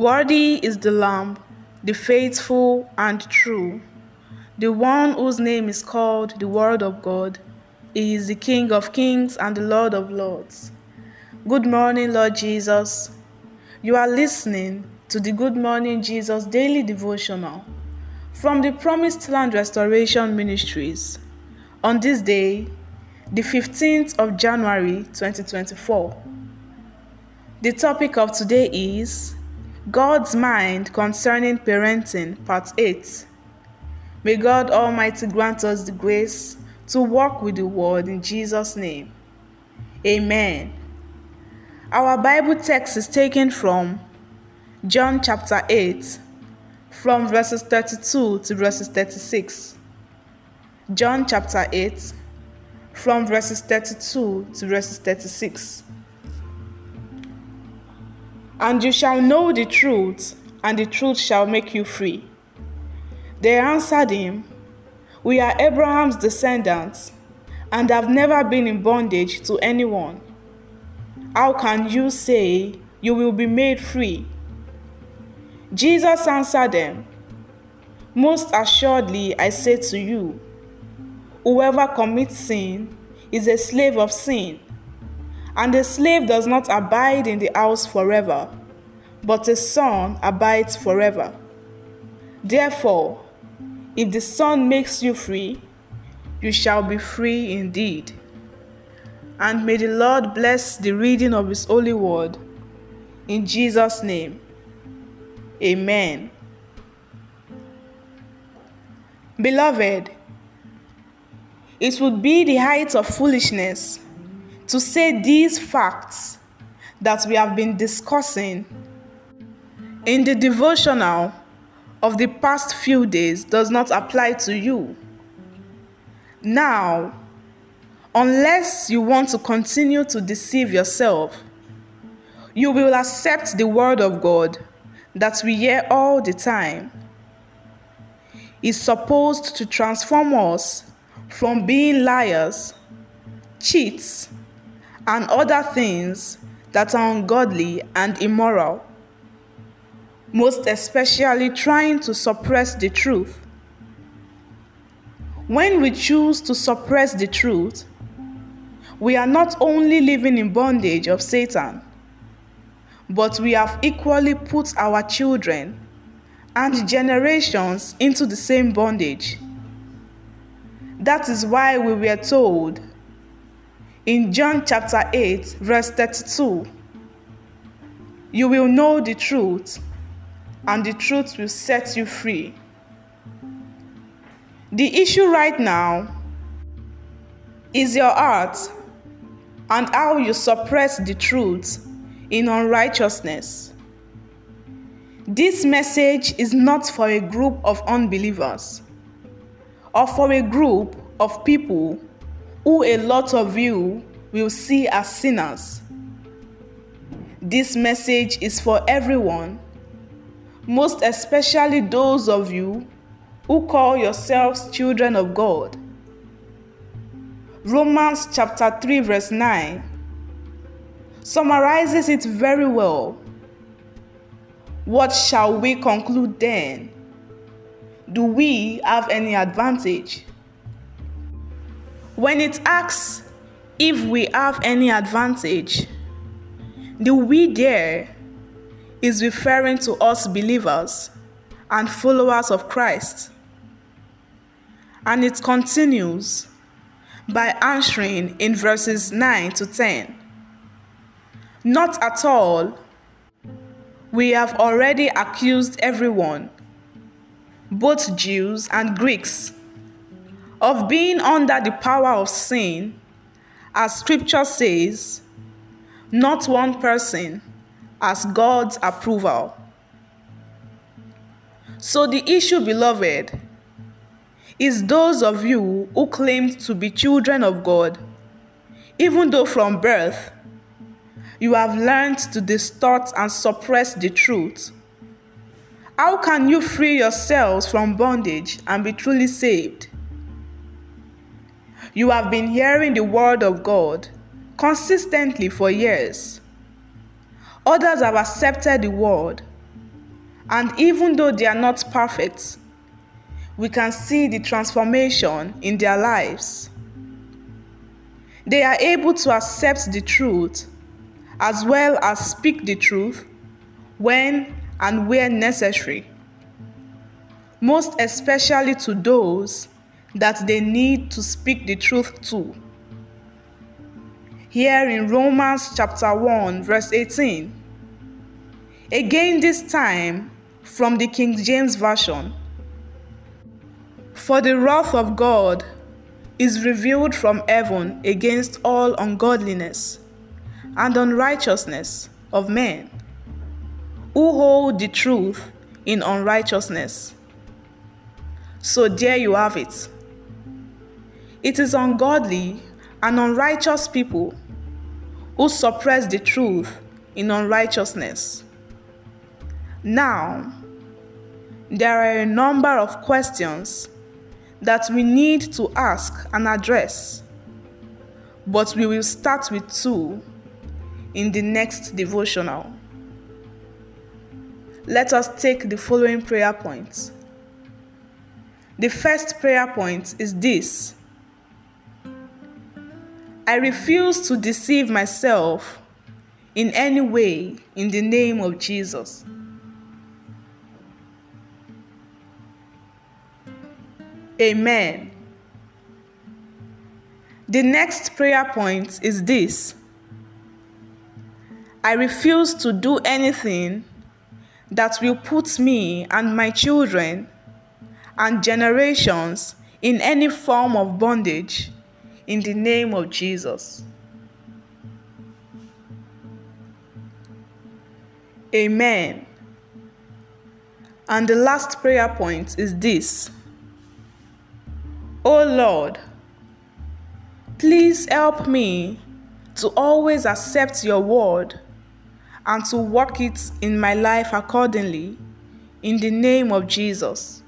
Worthy is the Lamb, the faithful and true, the one whose name is called the Word of God. He is the King of kings and the Lord of lords. Good morning, Lord Jesus. You are listening to the Good Morning Jesus daily devotional from the Promised Land Restoration Ministries on this day, the 15th of January 2024. The topic of today is God's Mind Concerning Parenting, Part 8. May God Almighty grant us the grace to walk with the Word in Jesus' name. Amen. Our Bible text is taken from John chapter 8, from verses 32 to verses 36. John chapter 8, from verses 32 to verses 36. And you shall know the truth, and the truth shall make you free. They answered him, We are Abraham's descendants, and have never been in bondage to anyone. How can you say you will be made free? Jesus answered them, Most assuredly I say to you, whoever commits sin is a slave of sin. And a slave does not abide in the house forever, but a son abides forever. Therefore, if the Son makes you free, you shall be free indeed. And may the Lord bless the reading of His holy word. In Jesus' name, Amen. Beloved, it would be the height of foolishness to say these facts that we have been discussing in the devotional of the past few days does not apply to you. Now, unless you want to continue to deceive yourself, you will accept the word of God that we hear all the time. Is supposed to transform us from being liars, cheats, and other things that are ungodly and immoral, most especially trying to suppress the truth. When we choose to suppress the truth, we are not only living in bondage of Satan, but we have equally put our children and generations into the same bondage. That is why we were told in John chapter 8, verse 32, you will know the truth, and the truth will set you free. The issue right now is your heart and how you suppress the truth in unrighteousness. This message is not for a group of unbelievers or for a group of people who a lot of you will see as sinners. This message is for everyone, most especially those of you who call yourselves children of God. Romans chapter 3, verse 9 summarizes it very well. What shall we conclude then? Do we have any advantage? When it asks if we have any advantage, the we there is referring to us believers and followers of Christ. And it continues by answering in verses 9 to 10. Not at all. We have already accused everyone, both Jews and Greeks of being under the power of sin, as scripture says, not one person has God's approval. So the issue, beloved, is those of you who claim to be children of God, even though from birth you have learned to distort and suppress the truth. How can you free yourselves from bondage and be truly saved? You have been hearing the word of God consistently for years. Others have accepted the word, And even though they are not perfect, we can see the transformation in their lives. They are able to accept the truth as well as speak the truth when and where necessary, most especially to those that they need to speak the truth to. Here in Romans chapter 1, verse 18. Again, this time from the King James Version. For the wrath of God is revealed from heaven against all ungodliness and unrighteousness of men who hold the truth in unrighteousness. So there you have it. It is ungodly and unrighteous people who suppress the truth in unrighteousness. Now, there are a number of questions that we need to ask and address, but we will start with two in the next devotional. Let us take the following prayer points. The first prayer point is this I refuse to deceive myself in any way in the name of Jesus. Amen. The next prayer point is this I refuse to do anything that will put me and my children and generations in any form of bondage in the name of Jesus. Amen. And the last prayer point is this Oh Lord, please help me to always accept your word and to work it in my life accordingly in the name of Jesus.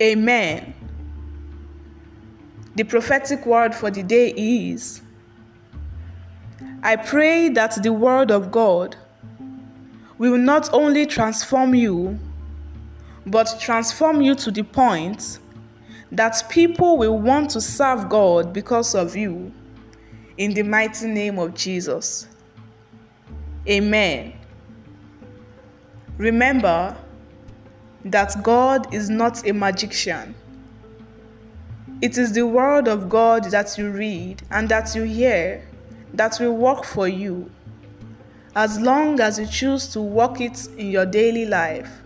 Amen. The prophetic word for the day is I pray that the word of God will not only transform you, but transform you to the point that people will want to serve God because of you. In the mighty name of Jesus. Amen. Remember that God is not a magician. It is the word of God that you read and that you hear that will work for you as long as you choose to work it in your daily life.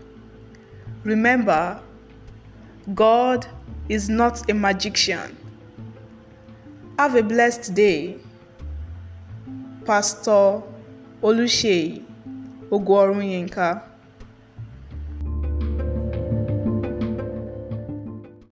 Remember, God is not a magician. Have a blessed day. Pastor Oluseyi Ogworunyenka.